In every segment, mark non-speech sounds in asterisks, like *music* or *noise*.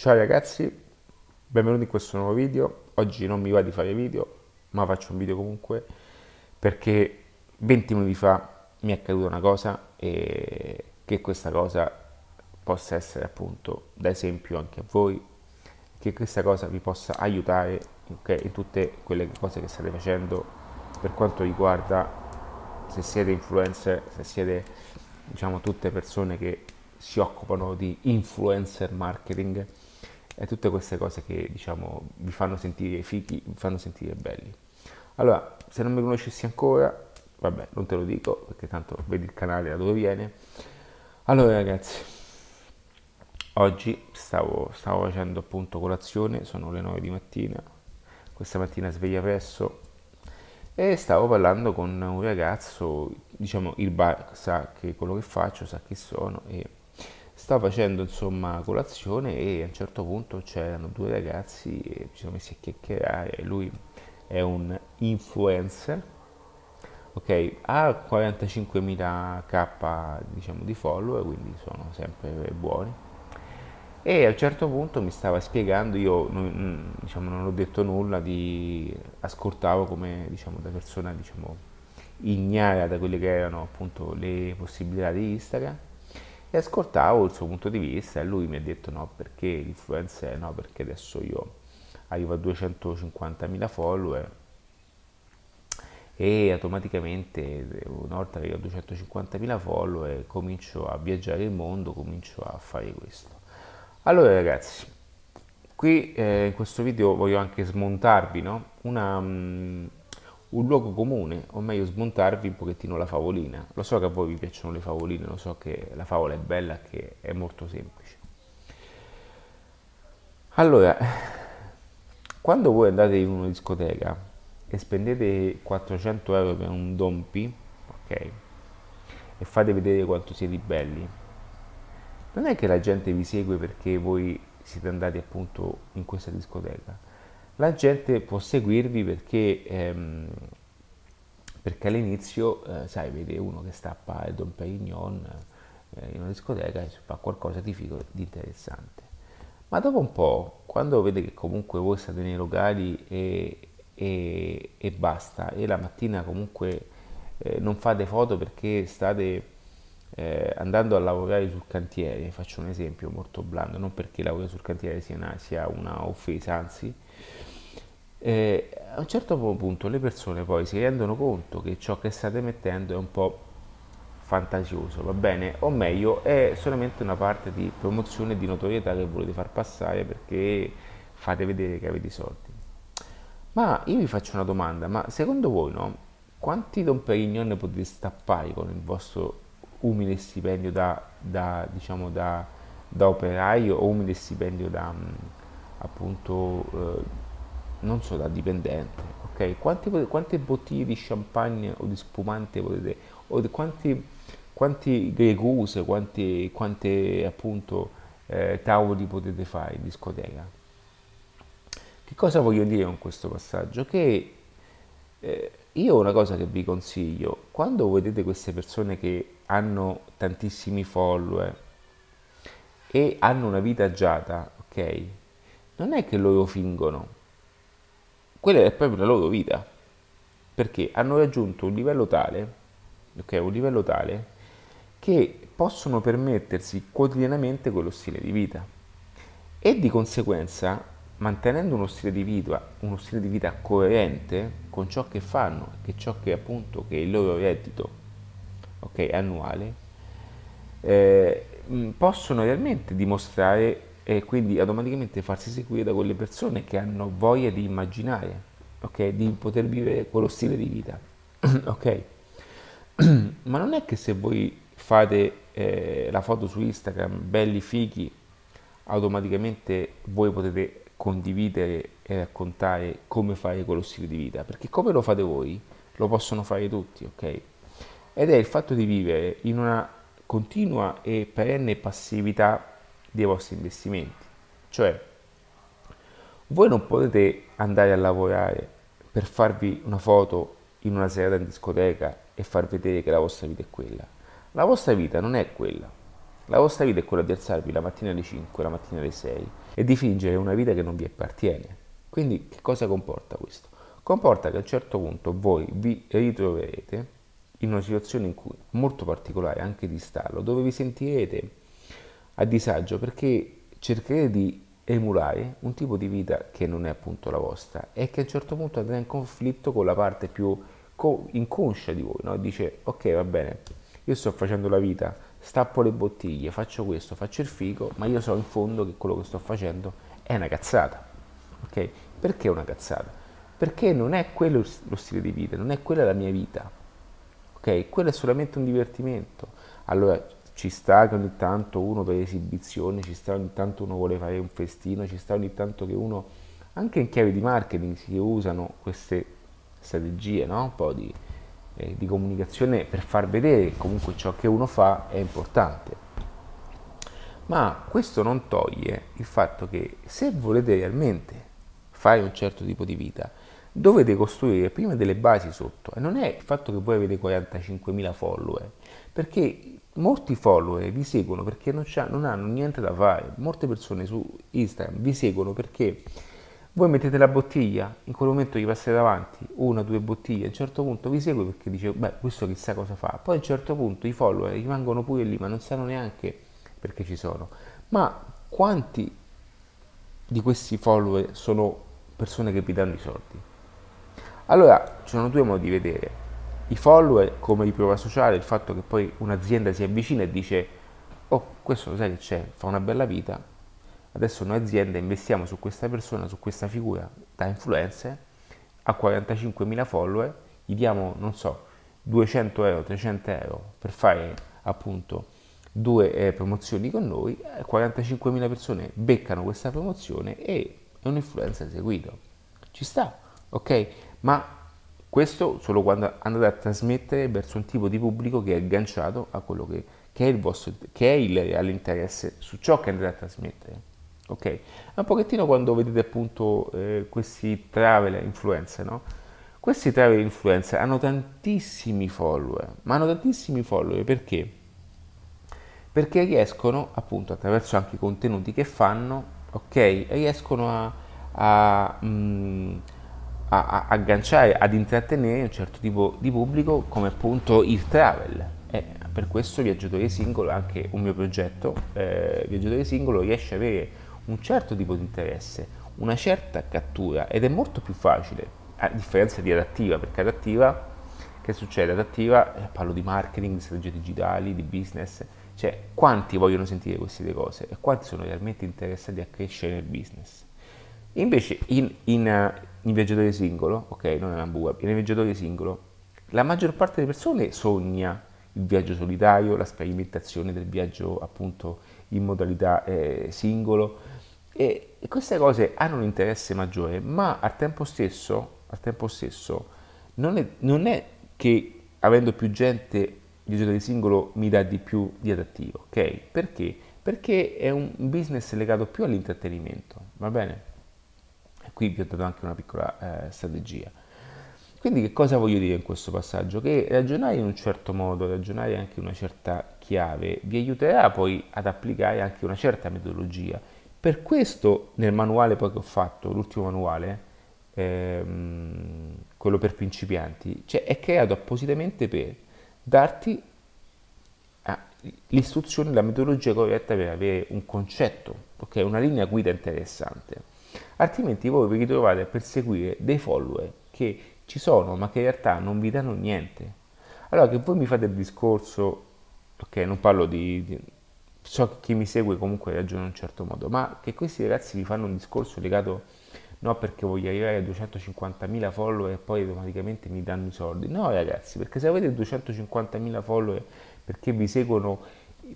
Ciao ragazzi, benvenuti in questo nuovo video. Oggi non mi va di fare video, ma faccio un video comunque perché 20 minuti fa mi è accaduta una cosa e che questa cosa possa essere appunto da esempio anche a voi, che questa cosa vi possa aiutare okay, in tutte quelle cose che state facendo per quanto riguarda se siete influencer, se siete diciamo tutte persone che si occupano di influencer marketing e tutte queste cose che diciamo vi fanno sentire fighi, vi fanno sentire belli. Allora, se non mi conoscessi ancora, vabbè, non te lo dico perché tanto vedi il canale da dove viene. Allora ragazzi, oggi stavo, stavo facendo appunto colazione, sono le 9 di mattina, questa mattina sveglia presto e stavo parlando con un ragazzo, diciamo il bar sa che quello che faccio, sa chi sono e Stavo facendo insomma colazione e a un certo punto c'erano due ragazzi e ci siamo messi a chiacchierare. Lui è un influencer, ok, ha 45.000 k diciamo di follower, quindi sono sempre buoni. E a un certo punto mi stava spiegando, io non, diciamo, non ho detto nulla, di, ascoltavo come diciamo, da persona diciamo, ignara da quelle che erano appunto le possibilità di Instagram e ascoltavo il suo punto di vista e lui mi ha detto no perché l'influencer no perché adesso io arrivo a 250.000 follower e automaticamente una volta che ho 250.000 follower comincio a viaggiare il mondo, comincio a fare questo. Allora ragazzi, qui eh, in questo video voglio anche smontarvi no? una, um, un luogo comune, o meglio smontarvi un pochettino la favolina. Lo so che a voi vi piacciono le favoline, lo so che la favola è bella, che è molto semplice. Allora, quando voi andate in una discoteca e spendete 400 euro per un dompi, ok, e fate vedere quanto siete belli, non è che la gente vi segue perché voi siete andati appunto in questa discoteca la gente può seguirvi perché, ehm, perché all'inizio, eh, sai, vede uno che stappa il Don Perignon eh, in una discoteca e fa qualcosa di figo, di interessante. Ma dopo un po', quando vede che comunque voi state nei locali e, e, e basta, e la mattina comunque eh, non fate foto perché state eh, andando a lavorare sul cantiere, faccio un esempio molto blando, non perché lavorare sul cantiere sia una, sia una offesa, anzi, eh, a un certo punto le persone poi si rendono conto che ciò che state mettendo è un po' fantasioso, va bene? O meglio, è solamente una parte di promozione e di notorietà che volete far passare perché fate vedere che avete i soldi. Ma io vi faccio una domanda, ma secondo voi no? Quanti Don Perignon potete stappare con il vostro umile stipendio da, da diciamo da, da operaio o umile stipendio da appunto eh, non so, da dipendente, ok? Quanti, quante bottiglie di champagne o di spumante potete, o di quanti, quanti greguse, quanti, quante appunto eh, tavoli potete fare in discoteca? Che cosa voglio dire con questo passaggio? Che eh, io una cosa che vi consiglio, quando vedete queste persone che hanno tantissimi follower e hanno una vita agiata, ok? Non è che loro fingono, quella è proprio la loro vita, perché hanno raggiunto un livello tale, ok, un livello tale che possono permettersi quotidianamente quello stile di vita. E di conseguenza mantenendo uno stile di vita, uno stile di vita coerente con ciò che fanno, che ciò che appunto che è il loro reddito ok, annuale, eh, possono realmente dimostrare e quindi automaticamente farsi seguire da quelle persone che hanno voglia di immaginare, ok? Di poter vivere quello stile di vita, *clears throat* ok? *clears throat* Ma non è che se voi fate eh, la foto su Instagram belli fighi, automaticamente voi potete condividere e raccontare come fare quello stile di vita, perché come lo fate voi, lo possono fare tutti, ok? Ed è il fatto di vivere in una continua e perenne passività dei vostri investimenti. Cioè, voi non potete andare a lavorare per farvi una foto in una serata in discoteca e far vedere che la vostra vita è quella. La vostra vita non è quella. La vostra vita è quella di alzarvi la mattina alle 5, la mattina alle 6 e di fingere una vita che non vi appartiene. Quindi che cosa comporta questo? Comporta che a un certo punto voi vi ritroverete in una situazione in cui, molto particolare, anche di stallo, dove vi sentirete a disagio perché cercherete di emulare un tipo di vita che non è appunto la vostra e che a un certo punto andrà in conflitto con la parte più inconscia di voi, no? dice ok va bene, io sto facendo la vita, stappo le bottiglie, faccio questo, faccio il figo, ma io so in fondo che quello che sto facendo è una cazzata. Ok? Perché è una cazzata? Perché non è quello lo stile di vita, non è quella la mia vita. Ok? Quello è solamente un divertimento. Allora ci sta che ogni tanto uno per esibizione, ci sta ogni tanto uno vuole fare un festino, ci sta ogni tanto che uno, anche in chiave di marketing, si usano queste strategie, no? un po' di, eh, di comunicazione per far vedere comunque ciò che uno fa è importante. Ma questo non toglie il fatto che se volete realmente fare un certo tipo di vita, dovete costruire prima delle basi sotto. E non è il fatto che voi avete 45.000 follower, perché molti follower vi seguono perché non, non hanno niente da fare. Molte persone su Instagram vi seguono perché voi mettete la bottiglia, in quel momento gli passate davanti una o due bottiglie, a un certo punto vi segue perché dice, beh, questo chissà cosa fa. Poi a un certo punto i follower rimangono pure lì, ma non sanno neanche perché ci sono. Ma quanti di questi follower sono persone che vi danno i soldi? Allora, ci sono due modi di vedere. I follower come di prova sociale, il fatto che poi un'azienda si avvicina e dice, oh, questo lo sai che c'è, fa una bella vita, Adesso noi aziende investiamo su questa persona, su questa figura da influencer, a 45.000 follower, gli diamo, non so, 200 euro, 300 euro per fare appunto due eh, promozioni con noi, 45.000 persone beccano questa promozione e è un influencer seguito. Ci sta, ok? Ma questo solo quando andate a trasmettere verso un tipo di pubblico che è agganciato a quello che, che è il vostro, che è il reale interesse su ciò che andate a trasmettere. Ok? Un pochettino quando vedete appunto eh, questi travel influencer, no? Questi travel influencer hanno tantissimi follower, ma hanno tantissimi follower perché? Perché riescono appunto attraverso anche i contenuti che fanno, ok? Riescono a, a, mm, a, a agganciare, ad intrattenere un certo tipo di pubblico come appunto il travel. E per questo Viaggiatore Singolo, anche un mio progetto, eh, Viaggiatore Singolo riesce ad avere un certo tipo di interesse, una certa cattura ed è molto più facile, a differenza di adattiva, perché adattiva, che succede? Adattiva, eh, parlo di marketing, di strategie digitali, di business, cioè quanti vogliono sentire queste cose e quanti sono realmente interessati a crescere nel business. Invece in, in, uh, in viaggiatore singolo, ok, non in web, in viaggiatore singolo, la maggior parte delle persone sogna il viaggio solitario, la sperimentazione del viaggio appunto in modalità eh, singolo, e, queste cose hanno un interesse maggiore, ma al tempo stesso, al tempo stesso non, è, non è che avendo più gente il gioco singolo mi dà di più di adattivo, ok? Perché? Perché è un business legato più all'intrattenimento, va bene? Qui vi ho dato anche una piccola eh, strategia. Quindi che cosa voglio dire in questo passaggio? Che ragionare in un certo modo, ragionare anche in una certa chiave, vi aiuterà poi ad applicare anche una certa metodologia per questo nel manuale poi che ho fatto, l'ultimo manuale, ehm, quello per principianti, cioè è creato appositamente per darti ah, l'istruzione, la metodologia corretta per avere un concetto, okay? una linea guida interessante. Altrimenti voi vi ritrovate a perseguire dei follower che ci sono ma che in realtà non vi danno niente. Allora che voi mi fate il discorso, ok, non parlo di, di so che chi mi segue comunque ragiona in un certo modo, ma che questi ragazzi vi fanno un discorso legato no perché voglio arrivare a 250.000 follower e poi automaticamente mi danno i soldi. No ragazzi, perché se avete 250.000 follower perché vi seguono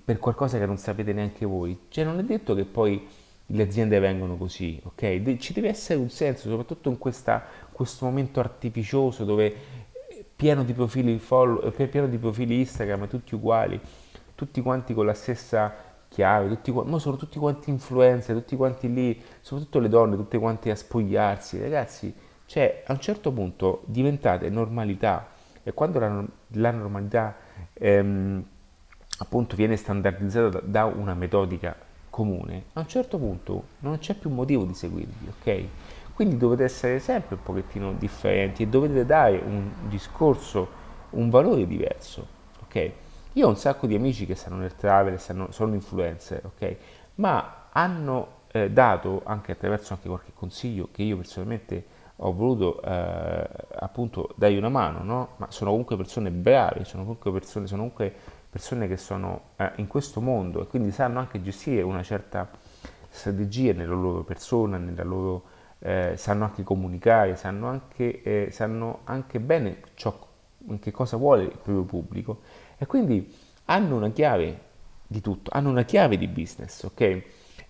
per qualcosa che non sapete neanche voi, cioè non è detto che poi le aziende vengono così, ok? Ci deve essere un senso, soprattutto in questa, questo momento artificioso dove pieno di profili follow, pieno di profili Instagram, tutti uguali, tutti quanti con la stessa chiave, tutti, ma sono tutti quanti influencer, tutti quanti lì, soprattutto le donne, tutte quanti a spogliarsi, ragazzi, cioè a un certo punto diventate normalità e quando la, la normalità ehm, appunto viene standardizzato da una metodica comune, a un certo punto non c'è più motivo di seguirvi, ok? Quindi dovete essere sempre un pochettino differenti e dovete dare un discorso, un valore diverso, ok? Io ho un sacco di amici che stanno nel travel, stanno, sono influencer, ok? Ma hanno eh, dato anche attraverso anche qualche consiglio che io personalmente ho voluto eh, appunto dargli una mano, no? Ma sono comunque persone brave, sono comunque persone, sono comunque persone che sono eh, in questo mondo e quindi sanno anche gestire una certa strategia nella loro persona, nella loro, eh, sanno anche comunicare, sanno anche, eh, sanno anche bene ciò, che cosa vuole il proprio pubblico e quindi hanno una chiave di tutto, hanno una chiave di business, ok?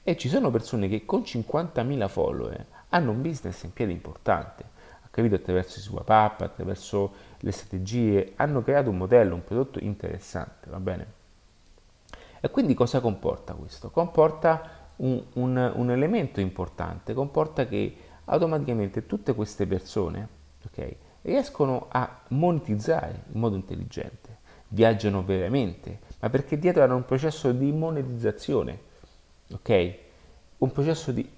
E ci sono persone che con 50.000 follower hanno un business in piedi importante, capito attraverso i swap up, attraverso le strategie, hanno creato un modello, un prodotto interessante, va bene? E quindi cosa comporta questo? Comporta un, un, un elemento importante, comporta che automaticamente tutte queste persone okay, riescono a monetizzare in modo intelligente, viaggiano veramente, ma perché dietro hanno un processo di monetizzazione, ok? Un processo, di,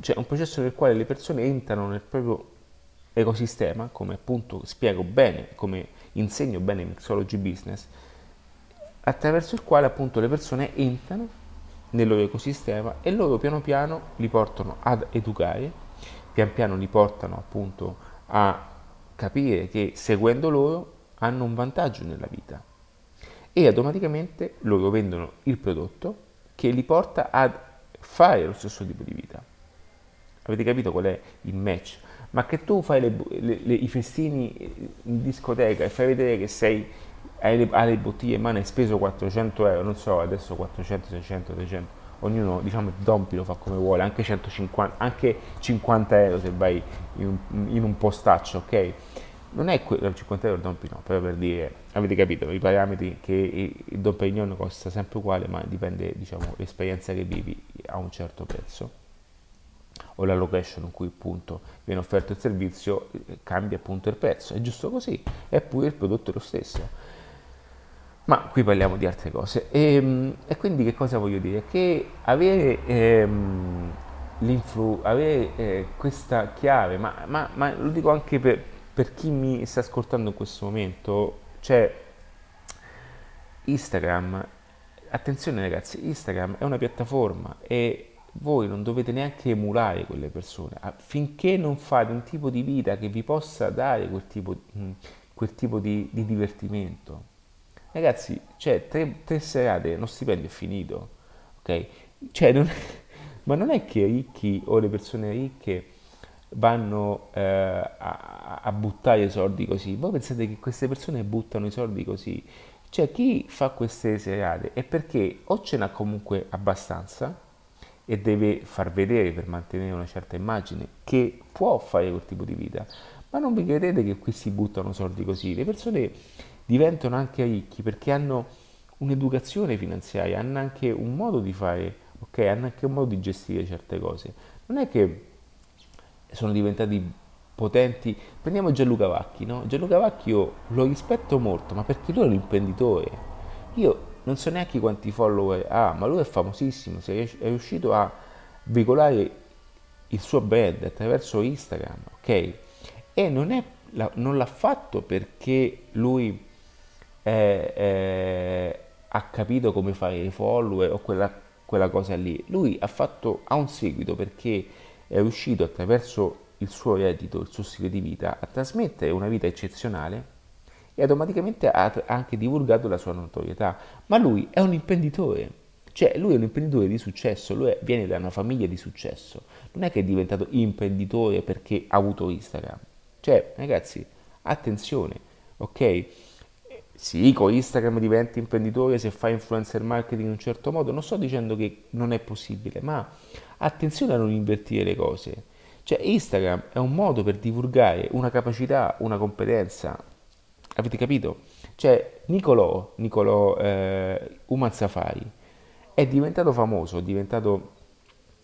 cioè un processo nel quale le persone entrano nel proprio ecosistema, come appunto spiego bene, come insegno bene in Mixology Business, attraverso il quale appunto le persone entrano nel loro ecosistema e loro piano piano li portano ad educare, pian piano li portano appunto a capire che seguendo loro hanno un vantaggio nella vita e automaticamente loro vendono il prodotto che li porta a fare lo stesso tipo di vita. Avete capito qual è il match? Ma che tu fai le, le, le, i festini in discoteca e fai vedere che sei, hai, hai le bottiglie in mano e hai speso 400 euro, non so, adesso 400, 600, 300, ognuno diciamo dompi lo fa come vuole, anche 150, anche 50 euro se vai in un, in un postaccio, ok? non è quello 50 euro il Don Pignon, però per dire, avete capito, i parametri che il Pignon costa sempre uguale, ma dipende, diciamo, l'esperienza che vivi a un certo prezzo o la location in cui appunto viene offerto il servizio eh, cambia appunto il prezzo, è giusto così, eppure il prodotto è lo stesso. Ma qui parliamo di altre cose. E, ehm, e quindi che cosa voglio dire? Che avere, ehm, avere eh, questa chiave, ma, ma, ma lo dico anche per, per chi mi sta ascoltando in questo momento, c'è Instagram, attenzione ragazzi, Instagram è una piattaforma e voi non dovete neanche emulare quelle persone, finché non fate un tipo di vita che vi possa dare quel tipo, mm, quel tipo di, di, divertimento. Ragazzi, cioè, tre, tre, serate, uno stipendio è finito, ok? Cioè, non, *laughs* ma non è che i ricchi o le persone ricche vanno eh, a, a, buttare i soldi così. Voi pensate che queste persone buttano i soldi così? Cioè chi fa queste serate è perché o ce n'ha comunque abbastanza e deve far vedere per mantenere una certa immagine che può fare quel tipo di vita, ma non vi credete che qui si buttano soldi così. Le persone diventano anche ricchi perché hanno un'educazione finanziaria, hanno anche un modo di fare, ok? Hanno anche un modo di gestire certe cose. Non è che sono diventati potenti. Prendiamo Gianluca Vacchi, no? Gianluca Vacchi io lo rispetto molto, ma perché lui è un imprenditore. Io non so neanche quanti follower ha, ma lui è famosissimo, è riuscito a veicolare il suo brand attraverso Instagram, ok? E non, è, non l'ha fatto perché lui è, è, ha capito come fare i follower o quella, quella cosa lì. Lui ha, fatto, ha un seguito perché è riuscito attraverso il suo reddito, il suo stile di vita, a trasmettere una vita eccezionale e automaticamente ha anche divulgato la sua notorietà. Ma lui è un imprenditore, cioè lui è un imprenditore di successo, lui è, viene da una famiglia di successo, non è che è diventato imprenditore perché ha avuto Instagram. Cioè, ragazzi, attenzione, ok? Sì, con Instagram diventi imprenditore se fai influencer marketing in un certo modo, non sto dicendo che non è possibile, ma attenzione a non invertire le cose. Cioè Instagram è un modo per divulgare una capacità, una competenza. Avete capito? Cioè Nicolò, Nicolò eh, Uman Safari è diventato famoso, è diventato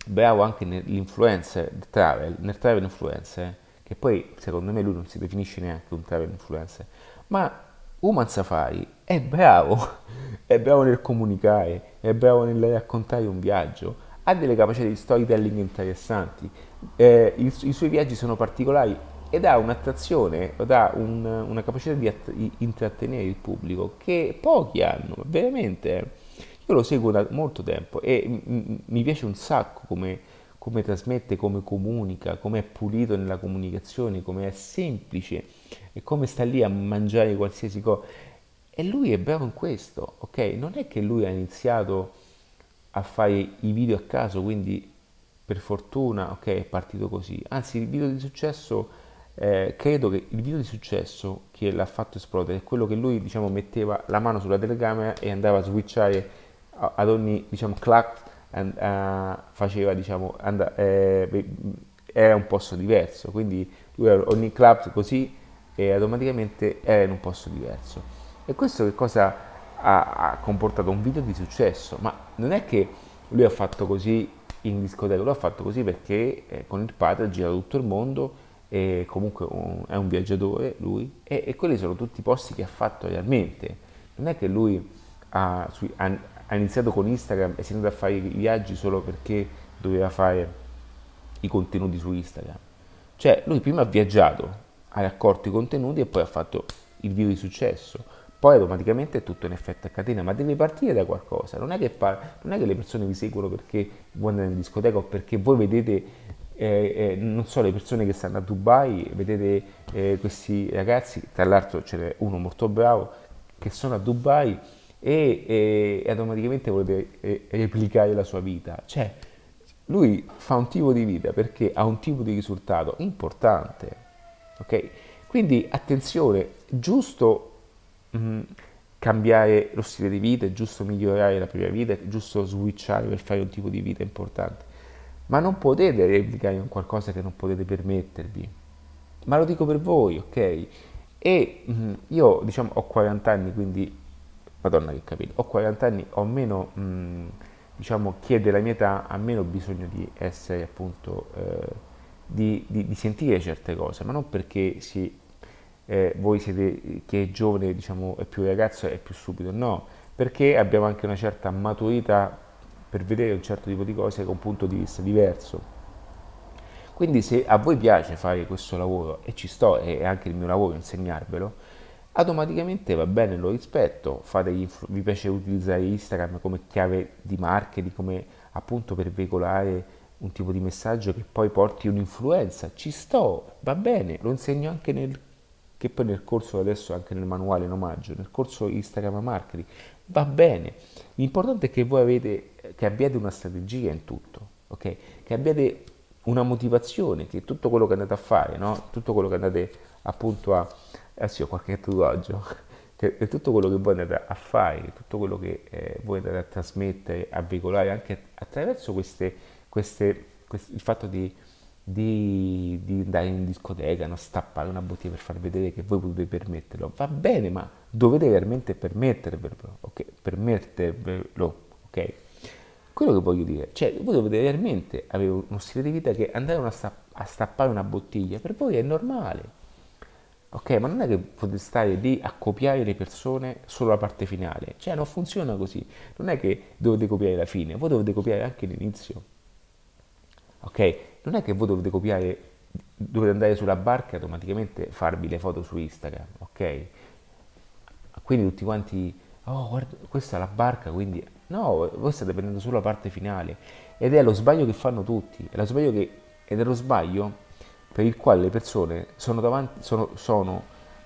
bravo anche nell'influencer travel, nel travel influencer, che poi secondo me lui non si definisce neanche un travel influencer, ma Uman Safari è bravo, *laughs* è bravo nel comunicare, è bravo nel raccontare un viaggio, ha delle capacità di storytelling interessanti, eh, i, i, suoi viaggi sono particolari ed ha un'attrazione, ha un, una capacità di, att- intrattenere il pubblico che pochi hanno, veramente. Io lo seguo da molto tempo e m- mi piace un sacco come, come trasmette, come comunica, come è pulito nella comunicazione, come è semplice e come sta lì a mangiare qualsiasi cosa. E lui è bravo in questo, ok? Non è che lui ha iniziato a fare i video a caso, quindi per fortuna, ok, è partito così. Anzi, il video di successo, eh, credo che il video di successo che l'ha fatto esplodere è quello che lui, diciamo, metteva la mano sulla telecamera e andava a switchare ad ogni, diciamo, clack, and, uh, faceva, diciamo, and, eh, era un posto diverso, quindi lui ogni clap così e automaticamente era in un posto diverso. E questo che cosa ha, ha comportato? Un video di successo, ma non è che lui ha fatto così in discoteca, lo ha fatto così perché eh, con il padre ha girato tutto il mondo e comunque un, è un viaggiatore lui e, e, quelli sono tutti i posti che ha fatto realmente. Non è che lui ha, ha, ha iniziato con Instagram e si è andato a fare i viaggi solo perché doveva fare i contenuti su Instagram. Cioè lui prima ha viaggiato, ha raccolto i contenuti e poi ha fatto il video di successo poi automaticamente è tutto in effetto a catena, ma deve partire da qualcosa. Non è che, par- non è che le persone vi seguono perché voi andate in discoteca o perché voi vedete, eh, eh, non so, le persone che stanno a Dubai, vedete eh, questi ragazzi, tra l'altro ce n'è uno molto bravo, che sono a Dubai e, e, automaticamente volete eh, replicare la sua vita. Cioè, lui fa un tipo di vita perché ha un tipo di risultato importante. Ok? Quindi attenzione, giusto mh, mm, cambiare lo stile di vita, è giusto migliorare la propria vita, è giusto switchare per fare un tipo di vita importante. Ma non potete replicare un qualcosa che non potete permettervi. Ma lo dico per voi, ok? E mh, mm, io diciamo ho 40 anni, quindi Madonna che capito, ho 40 anni, ho meno, mh, mm, diciamo, chiede la mia età, ha meno bisogno di essere appunto, eh, di, di, di, sentire certe cose, ma non perché si eh, voi siete, chi è giovane diciamo, è più ragazzo è più stupido, no, perché abbiamo anche una certa maturità per vedere un certo tipo di cose con un punto di vista diverso. Quindi se a voi piace fare questo lavoro, e ci sto, è anche il mio lavoro insegnarvelo, automaticamente va bene, lo rispetto, influ- vi piace utilizzare Instagram come chiave di marketing, come appunto per veicolare un tipo di messaggio che poi porti un'influenza, ci sto, va bene, lo insegno anche nel che poi nel corso adesso anche nel manuale in omaggio, nel corso Instagram Marketing, va bene. L'importante è che voi avete, che abbiate una strategia in tutto, ok? Che abbiate una motivazione, che tutto quello che andate a fare, no? Tutto quello che andate appunto a... Eh sì, ho qualche tatuaggio. *laughs* che tutto quello che voi andate a fare, tutto quello che eh, voi andate a trasmettere, a veicolare anche attraverso queste, queste, queste il fatto di di, di, andare in discoteca, no? stappare una bottiglia per far vedere che voi potete permetterlo. Va bene, ma dovete veramente permettervelo, ok? Permettervelo, ok? Quello che voglio dire, cioè voi dovete veramente avere uno stile di vita che andare stapp- a stappare una bottiglia per voi è normale. Ok, ma non è che potete stare lì a copiare le persone solo la parte finale, cioè non funziona così. Non è che dovete copiare la fine, voi dovete copiare anche l'inizio. Ok? Non è che voi dovete copiare, dovete andare sulla barca e automaticamente farvi le foto su Instagram, ok? Quindi tutti quanti, oh guarda, questa è la barca, quindi no, voi state prendendo solo la parte finale ed è lo sbaglio che fanno tutti, è lo sbaglio che, ed è lo sbaglio per il quale le persone sono, davanti, sono, sono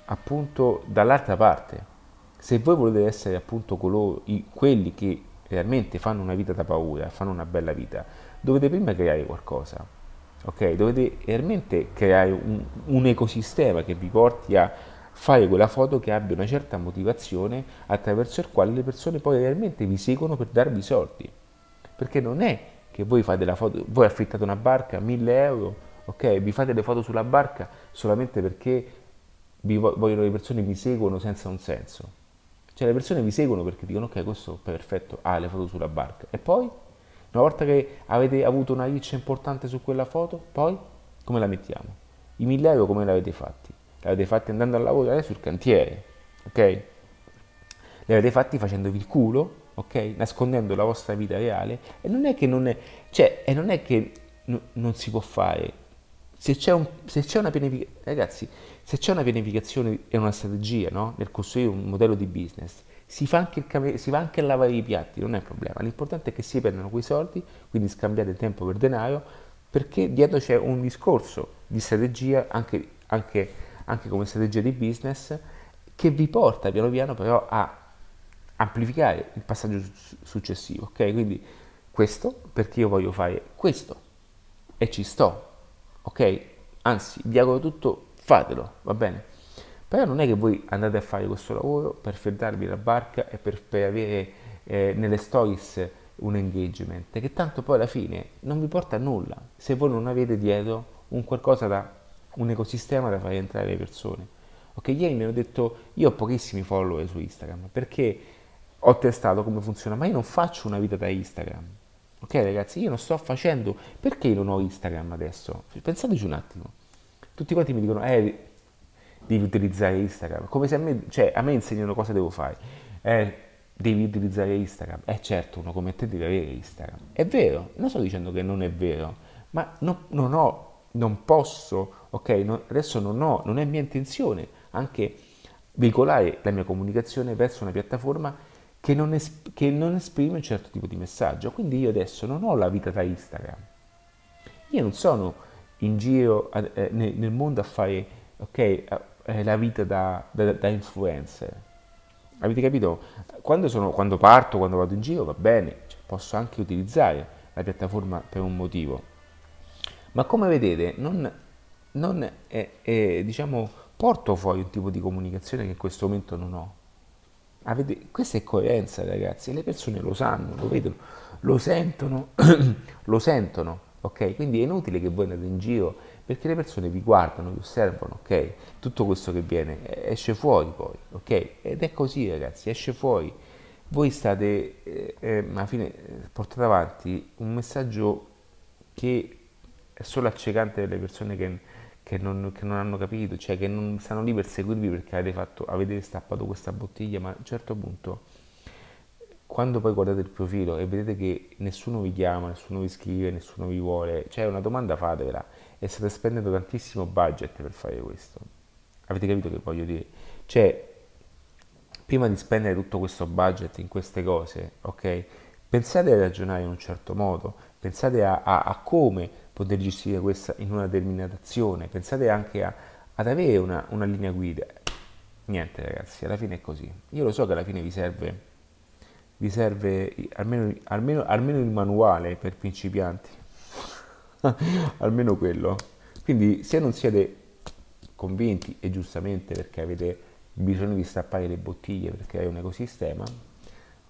appunto dall'altra parte. Se voi volete essere appunto coloro, quelli che realmente fanno una vita da paura, fanno una bella vita, dovete prima creare qualcosa ok? Dovete realmente creare un, un ecosistema che vi porti a fare quella foto che abbia una certa motivazione attraverso il quale le persone poi realmente vi seguono per darvi soldi. Perché non è che voi fate la foto, voi affittate una barca, 1000 euro, ok? Vi fate le foto sulla barca solamente perché vi vogliono le persone vi seguono senza un senso. Cioè le persone vi seguono perché dicono ok questo è perfetto, ha ah, le foto sulla barca. E poi una volta che avete avuto una riccia importante su quella foto, poi come la mettiamo? I 1000 euro come l'avete fatti? L'avete fatti andando a lavorare sul cantiere, ok? li avete fatti facendovi il culo, ok? Nascondendo la vostra vita reale e non è che non è, cioè, e non è che n- non si può fare. Se c'è, un, se c'è una pianificazione, ragazzi, se c'è una pianificazione e una strategia, no? Nel costruire un modello di business, si, fa anche il cam- si va anche a lavare i piatti, non è un problema. L'importante è che si prendano quei soldi, quindi scambiate tempo per denaro, perché dietro c'è un discorso di strategia, anche, anche, anche come strategia di business, che vi porta piano piano però a amplificare il passaggio successivo, ok? Quindi questo perché io voglio fare questo e ci sto, ok? Anzi, vi auguro tutto, fatelo, va bene? Però non è che voi andate a fare questo lavoro per freddarvi la barca e per, per avere eh, nelle stories un engagement, che tanto poi alla fine non vi porta a nulla se voi non avete dietro un qualcosa da un ecosistema da far entrare le persone. Ok, ieri mi hanno detto io ho pochissimi follower su Instagram perché ho testato come funziona, ma io non faccio una vita da Instagram. Ok ragazzi, io non sto facendo, perché io non ho Instagram adesso? Pensateci un attimo. Tutti quanti mi dicono, eh, devi utilizzare Instagram, come se a me, cioè, a me insegnano cosa devo fare. Eh, devi utilizzare Instagram. Eh certo, uno come te deve avere Instagram. È vero, non sto dicendo che non è vero, ma no, non ho, non posso, ok, no, adesso non ho, non è mia intenzione anche veicolare la mia comunicazione verso una piattaforma che non, es- che non esprime un certo tipo di messaggio. Quindi io adesso non ho la vita da Instagram. Io non sono in giro eh, nel mondo a fare okay, eh, la vita da, da, da, influencer. Avete capito? Quando, sono, quando, parto, quando vado in giro va bene, cioè, posso anche utilizzare la piattaforma per un motivo. Ma come vedete, non, non è, è, diciamo, porto fuori un tipo di comunicazione che in questo momento non ho. Avete, questa è coerenza, ragazzi, le persone lo sanno, lo vedono, lo sentono, *clears throat* lo sentono, ok? Quindi è inutile che voi andate in giro perché le persone vi guardano, vi osservano, ok? Tutto questo che viene esce fuori poi, ok? Ed è così, ragazzi, esce fuori. Voi state, eh, eh, alla fine, portate avanti un messaggio che è solo accecante delle persone che che non, che non, hanno capito, cioè che non stanno lì per seguirvi perché avete, fatto, avete stappato questa bottiglia, ma a un certo punto, quando poi guardate il profilo e vedete che nessuno vi chiama, nessuno vi scrive, nessuno vi vuole, cioè una domanda fatevela e state spendendo tantissimo budget per fare questo. Avete capito che voglio dire? Cioè, prima di spendere tutto questo budget in queste cose, ok? Pensate a ragionare in un certo modo, pensate a, a, a come poter gestire questa in una determinata azione, pensate anche a, ad avere una, una, linea guida. Niente ragazzi, alla fine è così. Io lo so che alla fine vi serve, vi serve almeno, almeno, almeno il manuale per principianti, *laughs* almeno quello. Quindi se non siete convinti, e giustamente perché avete bisogno di stappare le bottiglie per creare un ecosistema,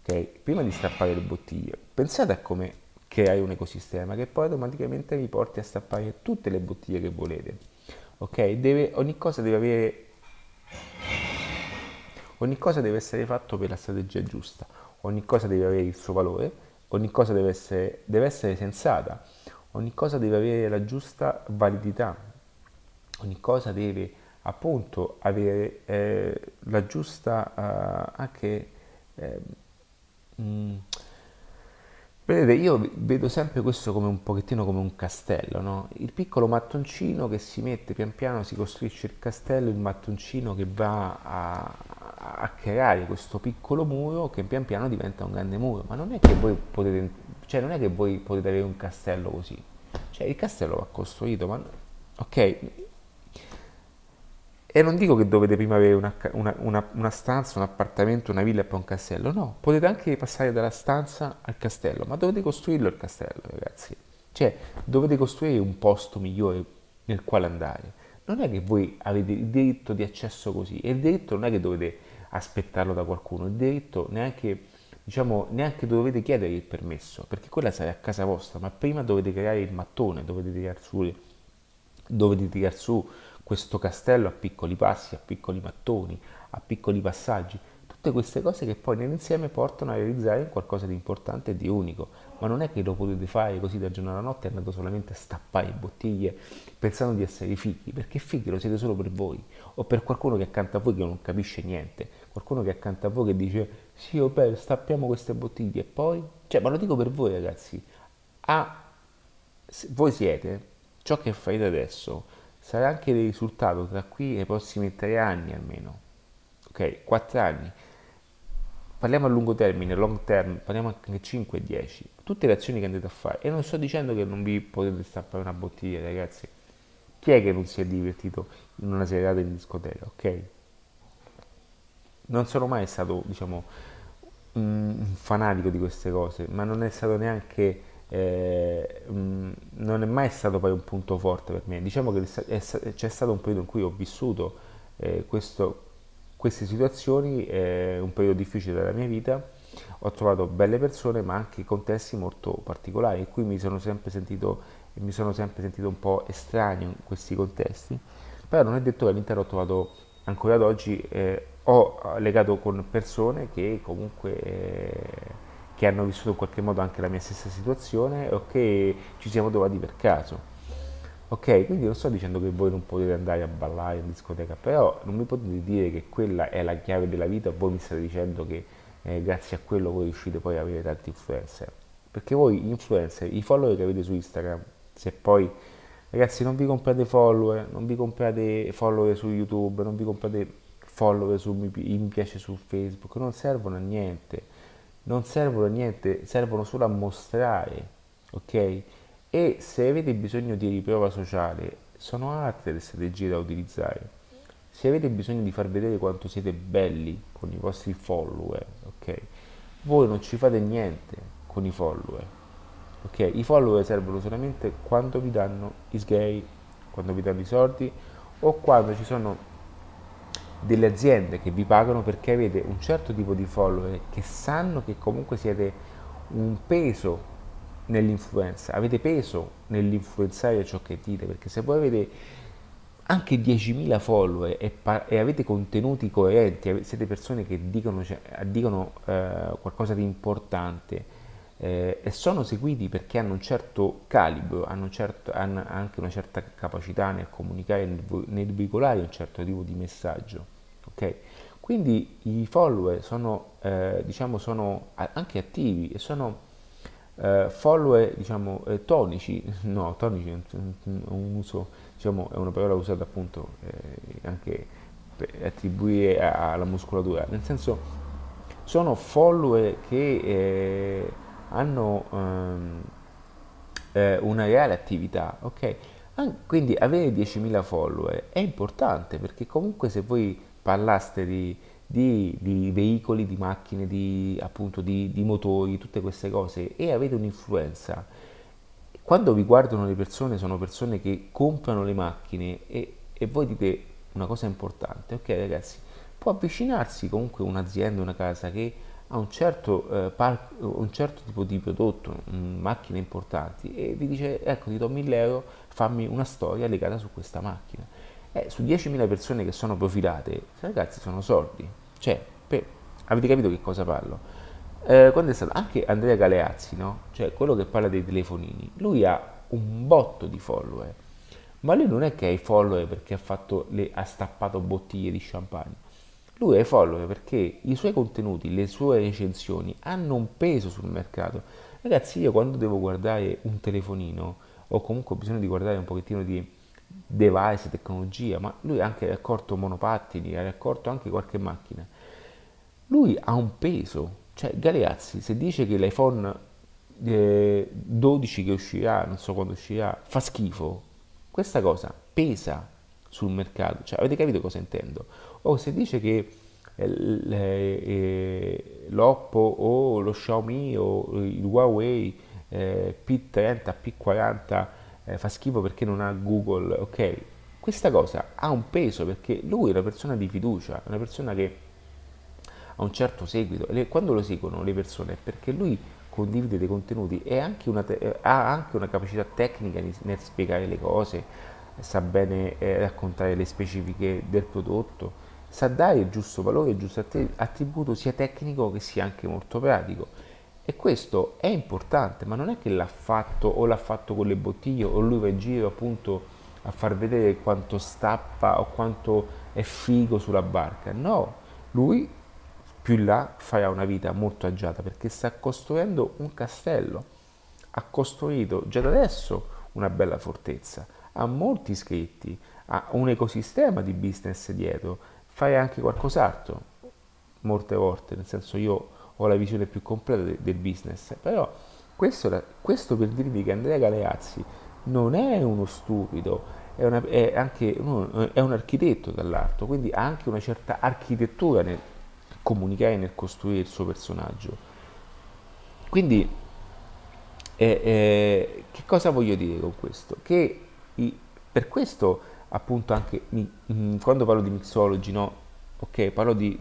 ok? Prima di stappare le bottiglie, pensate a come creare un ecosistema che poi automaticamente vi porti a stappare tutte le bottiglie che volete. Ok? Deve, ogni cosa deve avere ogni cosa deve essere fatto per la strategia giusta, ogni cosa deve avere il suo valore, ogni cosa deve essere, deve essere sensata, ogni cosa deve avere la giusta validità, ogni cosa deve appunto avere eh, la giusta uh, anche eh, mh, mm, Vedete, io vedo sempre questo come un pochettino come un castello, no? Il piccolo mattoncino che si mette pian piano, si costruisce il castello, il mattoncino che va a, a creare questo piccolo muro che pian piano diventa un grande muro. Ma non è che voi potete, cioè non è che voi potete avere un castello così. Cioè il castello va costruito, ma ok, e non dico che dovete prima avere una, una, una, una, stanza, un appartamento, una villa e poi un castello, no, potete anche passare dalla stanza al castello, ma dovete costruirlo il castello, ragazzi. Cioè, dovete costruire un posto migliore nel quale andare. Non è che voi avete il diritto di accesso così, e il diritto non è che dovete aspettarlo da qualcuno, il diritto neanche, diciamo, neanche dovete chiedere il permesso, perché quella sarà a casa vostra, ma prima dovete creare il mattone, dovete tirare su, dovete tirare su questo castello a piccoli passi, a piccoli mattoni, a piccoli passaggi, tutte queste cose che poi nell'insieme portano a realizzare qualcosa di importante e di unico, ma non è che lo potete fare così da giorno alla notte andando solamente a stappare bottiglie pensando di essere fighi, perché fighi lo siete solo per voi o per qualcuno che accanto a voi che non capisce niente. Qualcuno che è accanto a voi che dice sì, vabbè, stappiamo queste bottiglie e poi... Cioè, ma lo dico per voi ragazzi, ah, voi siete, ciò che fate adesso sarà anche il risultato tra qui e i prossimi tre anni almeno, ok? Quattro anni. Parliamo a lungo termine, long term, parliamo anche 5 10, tutte le azioni che andate a fare. E non sto dicendo che non vi potete stappare una bottiglia, ragazzi. Chi è che non si è divertito in una serata in discoteca, ok? Non sono mai stato, diciamo, un fanatico di queste cose, ma non è stato neanche, eh, non è mai stato poi un punto forte per me. Diciamo che c'è stato un periodo in cui ho vissuto eh, questo, queste situazioni, eh, un periodo difficile della mia vita, ho trovato belle persone, ma anche contesti molto particolari, in cui mi sono sempre sentito, mi sono sempre sentito un po' estraneo in questi contesti, però non è detto che all'interno ho trovato ancora ad oggi eh, ho legato con persone che comunque eh, che hanno vissuto in qualche modo anche la mia stessa situazione o che ci siamo trovati per caso. Ok, quindi non sto dicendo che voi non potete andare a ballare in discoteca, però non mi potete dire che quella è la chiave della vita, voi mi state dicendo che eh, grazie a quello voi riuscite poi ad avere tanti influencer. Perché voi influencer, i follower che avete su Instagram, se poi ragazzi non vi comprate follower, non vi comprate follower su YouTube, non vi comprate follower su mi, piace su Facebook, non servono a niente, non servono a niente, servono solo a mostrare, ok? E se avete bisogno di riprova sociale, sono altre le strategie da utilizzare. Se avete bisogno di far vedere quanto siete belli con i vostri follower, ok? Voi non ci fate niente con i follower, ok? I follower servono solamente quando vi danno i sgay, quando vi danno i soldi o quando ci sono delle aziende che vi pagano perché avete un certo tipo di follower che sanno che comunque siete un peso nell'influenza, avete peso nell'influenzare ciò che dite, perché se voi avete anche 10.000 follower e, pa- e, avete contenuti coerenti, siete persone che dicono, cioè, dicono eh, qualcosa di importante eh, e sono seguiti perché hanno un certo calibro, hanno, certo, hanno anche una certa capacità nel comunicare, nel, veicolare un certo tipo di messaggio. Okay? Quindi i follower sono, eh, diciamo, sono anche attivi e sono eh, follower diciamo, eh, tonici, *laughs* no, tonici è un, uso, diciamo, è una parola usata appunto eh, anche per attribuire alla muscolatura, nel senso sono follower che eh, hanno um, una reale attività, ok? Quindi avere 10.000 follower è importante perché comunque se voi parlaste di, di, di veicoli, di macchine, di, appunto, di, di motori, tutte queste cose e avete un'influenza, quando vi guardano le persone sono persone che comprano le macchine e, e voi dite una cosa importante, ok ragazzi, può avvicinarsi comunque un'azienda, una casa che ha un certo, eh, par- un certo tipo di prodotto, mh, macchine importanti e vi dice ecco ti do 1000 euro, fammi una storia legata su questa macchina eh, su 10.000 persone che sono profilate, ragazzi, sono soldi. Cioè, per, avete capito che cosa parlo? Eh, quando è stato anche Andrea Galeazzi, no? Cioè, quello che parla dei telefonini, lui ha un botto di follower. Ma lui non è che ha i follower perché ha, le, ha stappato bottiglie di champagne. Lui ha i follower perché i suoi contenuti, le sue recensioni hanno un peso sul mercato. Ragazzi, io quando devo guardare un telefonino o comunque ho bisogno di guardare un pochettino di device, tecnologia, ma lui ha anche raccolto monopattini, ha raccolto anche qualche macchina. Lui ha un peso, cioè Galeazzi se dice che l'iPhone eh, 12 che uscirà, non so quando uscirà, fa schifo, questa cosa pesa sul mercato, cioè avete capito cosa intendo? O se dice che eh, eh, l'Oppo o lo Xiaomi o il Huawei eh, P30, P40 eh, fa schifo perché non ha Google, ok? Questa cosa ha un peso perché lui è una persona di fiducia, una persona che ha un certo seguito quando lo seguono le persone è perché lui condivide dei contenuti e anche te- ha anche una capacità tecnica nel spiegare le cose, sa bene eh, raccontare le specifiche del prodotto, sa dare il giusto valore, il giusto attributo sia tecnico che sia anche molto pratico e questo è importante, ma non è che l'ha fatto o l'ha fatto con le bottiglie o lui va in giro appunto a far vedere quanto stappa o quanto è figo sulla barca. No, lui più in là farà una vita molto agiata perché sta costruendo un castello, ha costruito già da adesso una bella fortezza, ha molti iscritti, ha un ecosistema di business dietro, fai anche qualcos'altro, molte volte, nel senso io ho la visione più completa de- del business, però questo, questo, per dirvi che Andrea Galeazzi non è uno stupido, è, una, è anche è un architetto dall'alto, quindi ha anche una certa architettura nel, comunicare nel costruire il suo personaggio. Quindi, eh, eh, che cosa voglio dire con questo? Che i, per questo, appunto, anche mm, quando parlo di mixology, no? Ok, parlo di,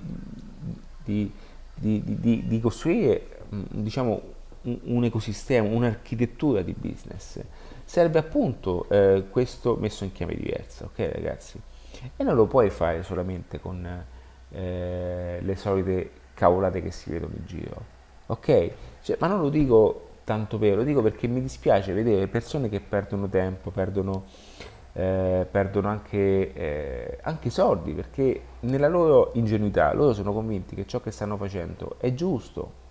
di, di, di costruire, mm, diciamo, un, ecosistema, un'architettura di business. Serve appunto eh, questo messo in chiave diversa, ok ragazzi? E non lo puoi fare solamente con eh, le solite cavolate che si vedono in giro. Ok? Cioè, ma non lo dico tanto per, lo dico perché mi dispiace vedere persone che perdono tempo, perdono, eh, perdono anche, eh, anche soldi, perché nella loro ingenuità loro sono convinti che ciò che stanno facendo è giusto.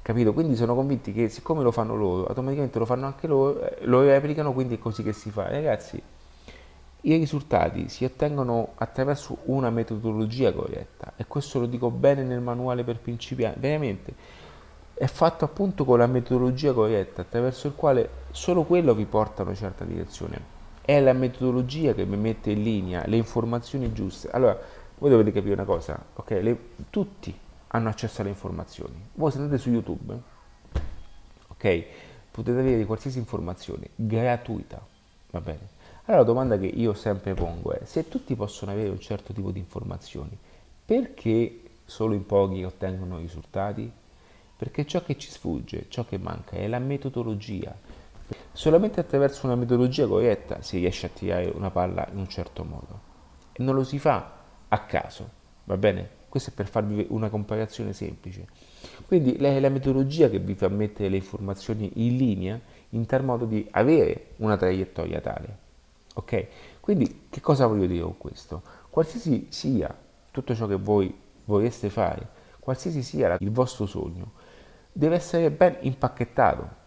Capito? Quindi sono convinti che siccome lo fanno loro, automaticamente lo fanno anche loro, eh, lo replicano, quindi è così che si fa. Ragazzi, i risultati si ottengono attraverso una metodologia corretta e questo lo dico bene nel manuale per principianti, veramente è fatto appunto con la metodologia corretta attraverso il quale solo quello vi porta a una certa direzione. È la metodologia che mi mette in linea le informazioni giuste. Allora, voi dovete capire una cosa, ok? Le, tutti hanno accesso alle informazioni. Voi se andate su YouTube, ok? Potete avere qualsiasi informazione gratuita, va bene? Allora la domanda che io sempre pongo è, se tutti possono avere un certo tipo di informazioni, perché solo in pochi ottengono risultati? Perché ciò che ci sfugge, ciò che manca è la metodologia. Solamente attraverso una metodologia corretta si riesce a tirare una palla in un certo modo. E non lo si fa a caso, va bene? Questo è per farvi una comparazione semplice. Quindi è la metodologia che vi fa mettere le informazioni in linea in tal modo di avere una traiettoria tale. Ok? Quindi che cosa voglio dire con questo? Qualsiasi sia tutto ciò che voi vorreste fare, qualsiasi sia il vostro sogno, deve essere ben impacchettato.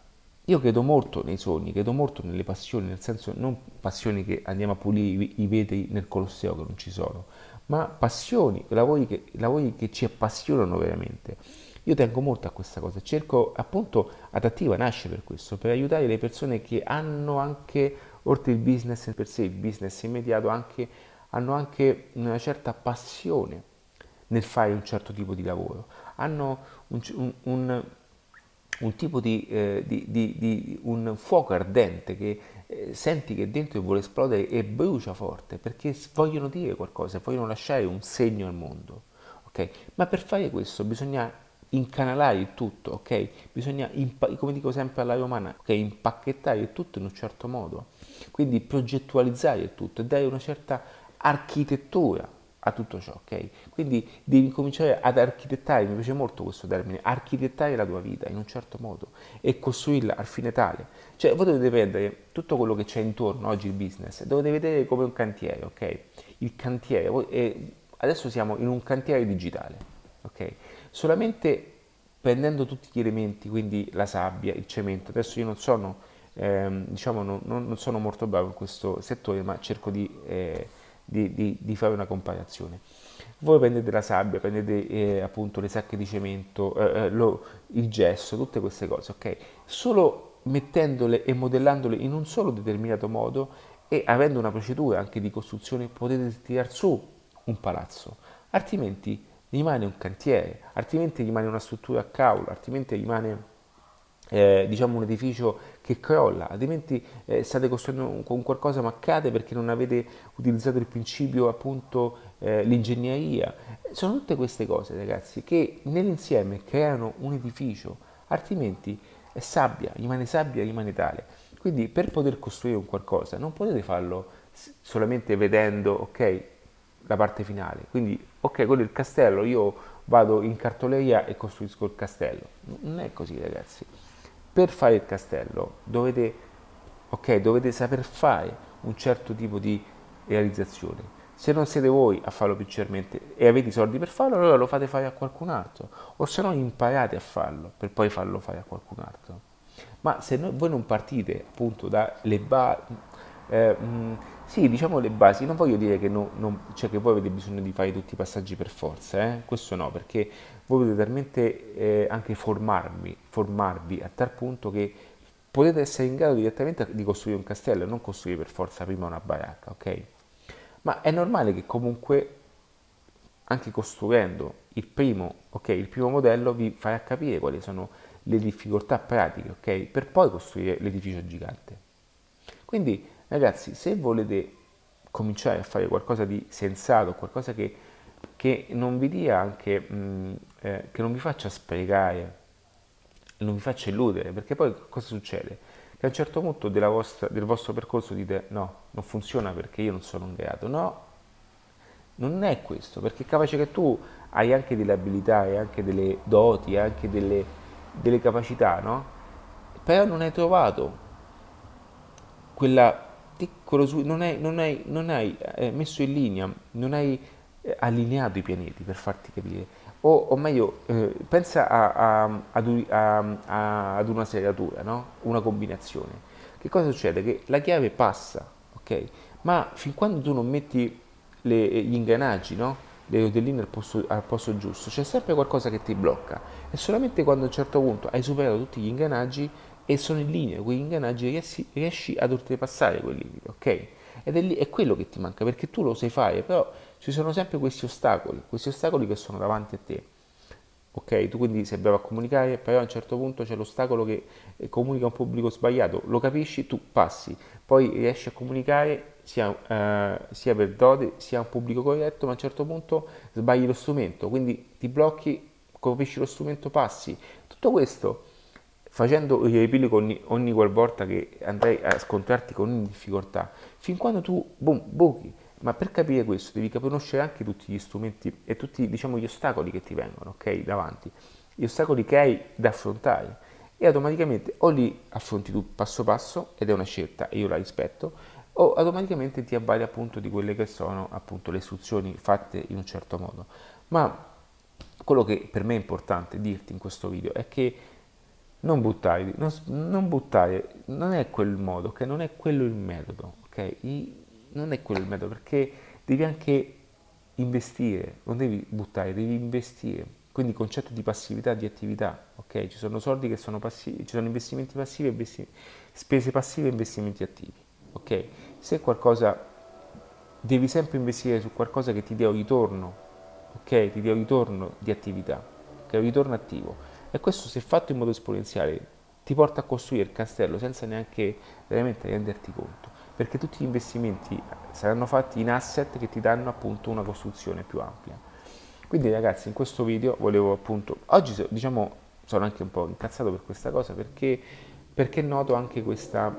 Io credo molto nei sogni, credo molto nelle passioni, nel senso non passioni che andiamo a pulire i vetri nel Colosseo che non ci sono, ma passioni, lavori che, lavori che ci appassionano veramente. Io tengo molto a questa cosa, cerco appunto Adattiva nasce per questo, per aiutare le persone che hanno anche oltre il business per sé, il business immediato, anche, hanno anche una certa passione nel fare un certo tipo di lavoro, hanno un, un, un, un tipo di, eh, di, di, di, un fuoco ardente che eh, senti che dentro vuole esplodere e brucia forte perché vogliono dire qualcosa, vogliono lasciare un segno al mondo. Okay? Ma per fare questo bisogna incanalare il tutto, ok? Bisogna, come dico sempre alla romana, ok? Impacchettare il tutto in un certo modo. Quindi progettualizzare il tutto e dare una certa architettura a tutto ciò, ok? Quindi devi cominciare ad architettare, mi piace molto questo termine, architettare la tua vita in un certo modo e costruirla al fine tale. Cioè voi dovete prendere tutto quello che c'è intorno oggi il business, dovete vedere come un cantiere, ok? Il cantiere, adesso siamo in un cantiere digitale, ok? Solamente prendendo tutti gli elementi, quindi la sabbia, il cemento, adesso io non sono eh, diciamo non, non, sono molto bravo in questo settore, ma cerco di, eh, di, di, di fare una comparazione. Voi prendete la sabbia, prendete eh, appunto le sacche di cemento, eh, eh, lo, il gesso, tutte queste cose, ok? Solo mettendole e modellandole in un solo determinato modo e avendo una procedura anche di costruzione potete tirare su un palazzo, altrimenti rimane un cantiere, altrimenti rimane una struttura a cavolo, altrimenti rimane eh, diciamo un edificio che crolla, altrimenti eh, state costruendo con qualcosa ma cade perché non avete utilizzato il principio appunto eh, l'ingegneria. Sono tutte queste cose ragazzi che nell'insieme creano un edificio, altrimenti è sabbia, rimane sabbia, rimane tale. Quindi per poter costruire un qualcosa non potete farlo solamente vedendo ok la parte finale. Quindi ok quello è il castello, io vado in cartoleria e costruisco il castello. Non è così ragazzi per fare il castello dovete, okay, dovete saper fare un certo tipo di realizzazione. Se non siete voi a farlo principalmente e avete i soldi per farlo, allora lo fate fare a qualcun altro. O se no imparate a farlo per poi farlo fare a qualcun altro. Ma se no, voi non partite appunto dalle basi, eh, sì, diciamo le basi, non voglio dire che, no, non, cioè che voi avete bisogno di fare tutti i passaggi per forza, eh? questo no, perché voi potete talmente eh, anche formarvi, formarvi a tal punto che potete essere in grado direttamente di costruire un castello non costruire per forza prima una baracca, ok? Ma è normale che comunque anche costruendo il primo, okay, il primo modello vi farà capire quali sono le difficoltà pratiche, ok? Per poi costruire l'edificio gigante. Quindi ragazzi, se volete cominciare a fare qualcosa di sensato, qualcosa che, che non vi dia anche, mh, eh, che non vi faccia sprecare, non vi faccia illudere, perché poi cosa succede? Che a un certo punto vostra, del vostro percorso dite no, non funziona perché io non sono un grado, no, non è questo, perché è capace che tu hai anche delle abilità, hai anche delle doti, hai anche delle, delle capacità, no? Però non hai trovato quella piccolo, non hai, non hai, non hai eh, messo in linea, non hai eh, allineato i pianeti per farti capire o, o meglio, eh, pensa a, a, a, ad, una serratura, no? una combinazione. Che cosa succede? Che la chiave passa, ok? Ma fin quando tu non metti le, gli ingranaggi, no? le rotelline al al posto, giusto, c'è sempre qualcosa che ti blocca. E solamente quando a un certo punto hai superato tutti gli ingranaggi e sono in linea quegli ingranaggi, riesci, riesci ad oltrepassare quel limite, ok? Ed è, lì, è quello che ti manca, perché tu lo sai fare, però ci sono sempre questi ostacoli, questi ostacoli che sono davanti a te. Ok, tu quindi sei bravo a comunicare, però a un certo punto c'è l'ostacolo che eh, comunica un pubblico sbagliato, lo capisci, tu passi, poi riesci a comunicare sia, eh, sia per doti, sia un pubblico corretto, ma a un certo punto sbagli lo strumento, quindi ti blocchi, capisci lo strumento, passi. Tutto questo facendo riepilogo ogni, ogni qualvolta che andrai a scontrarti con ogni difficoltà, fin quando tu, boom, buchi. Ma per capire questo devi conoscere anche tutti gli strumenti e tutti diciamo, gli ostacoli che ti vengono ok, davanti, gli ostacoli che hai da affrontare e automaticamente o li affronti tu passo passo ed è una scelta e io la rispetto o automaticamente ti avvali appunto di quelle che sono appunto le istruzioni fatte in un certo modo. Ma quello che per me è importante dirti in questo video è che non buttare, non, non buttare, non è quel modo, ok? Non è quello il metodo, ok? I, non è quello il metodo perché devi anche investire, non devi buttare, devi investire. Quindi concetto di passività di attività, ok? Ci sono soldi che sono passivi, ci sono investimenti passivi, investi, spese passive e investimenti attivi, ok? Se qualcosa devi sempre investire su qualcosa che ti dia un ritorno, ok? Ti dia un ritorno di attività, che è un ritorno attivo e questo se fatto in modo esponenziale ti porta a costruire il castello senza neanche veramente renderti conto, perché tutti gli investimenti saranno fatti in asset che ti danno appunto una costruzione più ampia. Quindi ragazzi in questo video volevo appunto, oggi diciamo sono anche un po' incazzato per questa cosa perché, perché noto anche questa,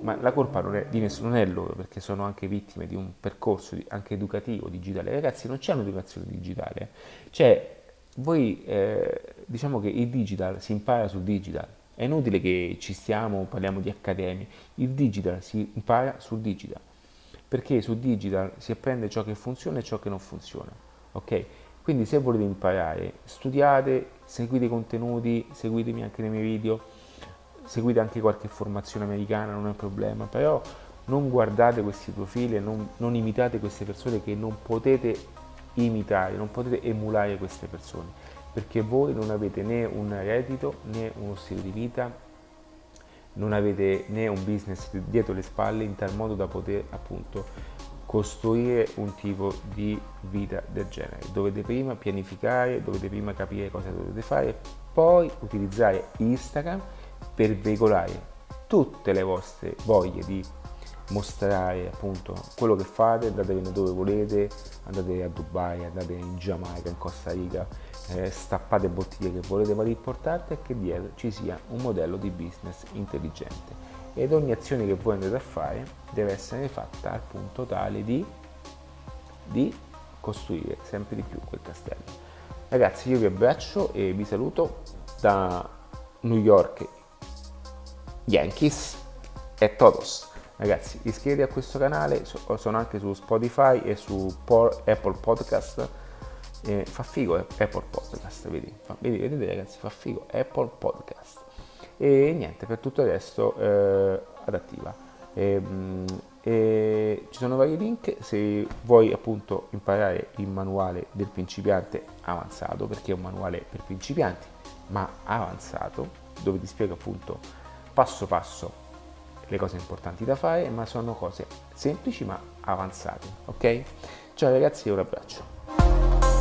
ma la colpa non è di nessuno, non è loro perché sono anche vittime di un percorso anche educativo digitale. Ragazzi non c'è un'educazione digitale, c'è voi eh, diciamo che il digital si impara sul digital. È inutile che ci stiamo, parliamo di accademie. Il digital si impara sul digital. Perché sul digital si apprende ciò che funziona e ciò che non funziona. Ok? Quindi se volete imparare, studiate, seguite i contenuti, seguitemi anche nei miei video, seguite anche qualche formazione americana, non è un problema, però non guardate questi profili non, non imitate queste persone che non potete imitare, non potete emulare queste persone, perché voi non avete né un reddito né uno stile di vita, non avete né un business dietro le spalle in tal modo da poter appunto costruire un tipo di vita del genere. Dovete prima pianificare, dovete prima capire cosa dovete fare, poi utilizzare Instagram per veicolare tutte le vostre voglie di mostrare appunto quello che fate, andate dove volete, andate a Dubai, andate in Giamaica, in Costa Rica, eh, stappate bottiglie che volete, ma l'importante è che dietro ci sia un modello di business intelligente ed ogni azione che voi andate a fare deve essere fatta al punto tale di, di costruire sempre di più quel castello. Ragazzi io vi abbraccio e vi saluto da New York Yankees e todos. Ragazzi, iscrivetevi a questo canale, sono anche su Spotify e su Apple Podcast. Eh, fa figo eh, Apple Podcast, vedi? Fa, vedi, vedete ragazzi, fa figo Apple Podcast. E niente, per tutto il resto eh, adattiva. E, mm, e ci sono vari link se vuoi appunto imparare il manuale del principiante avanzato, perché è un manuale per principianti, ma avanzato, dove ti spiego appunto passo passo le cose importanti da fare, ma sono cose semplici ma avanzate, ok? Ciao ragazzi e un abbraccio.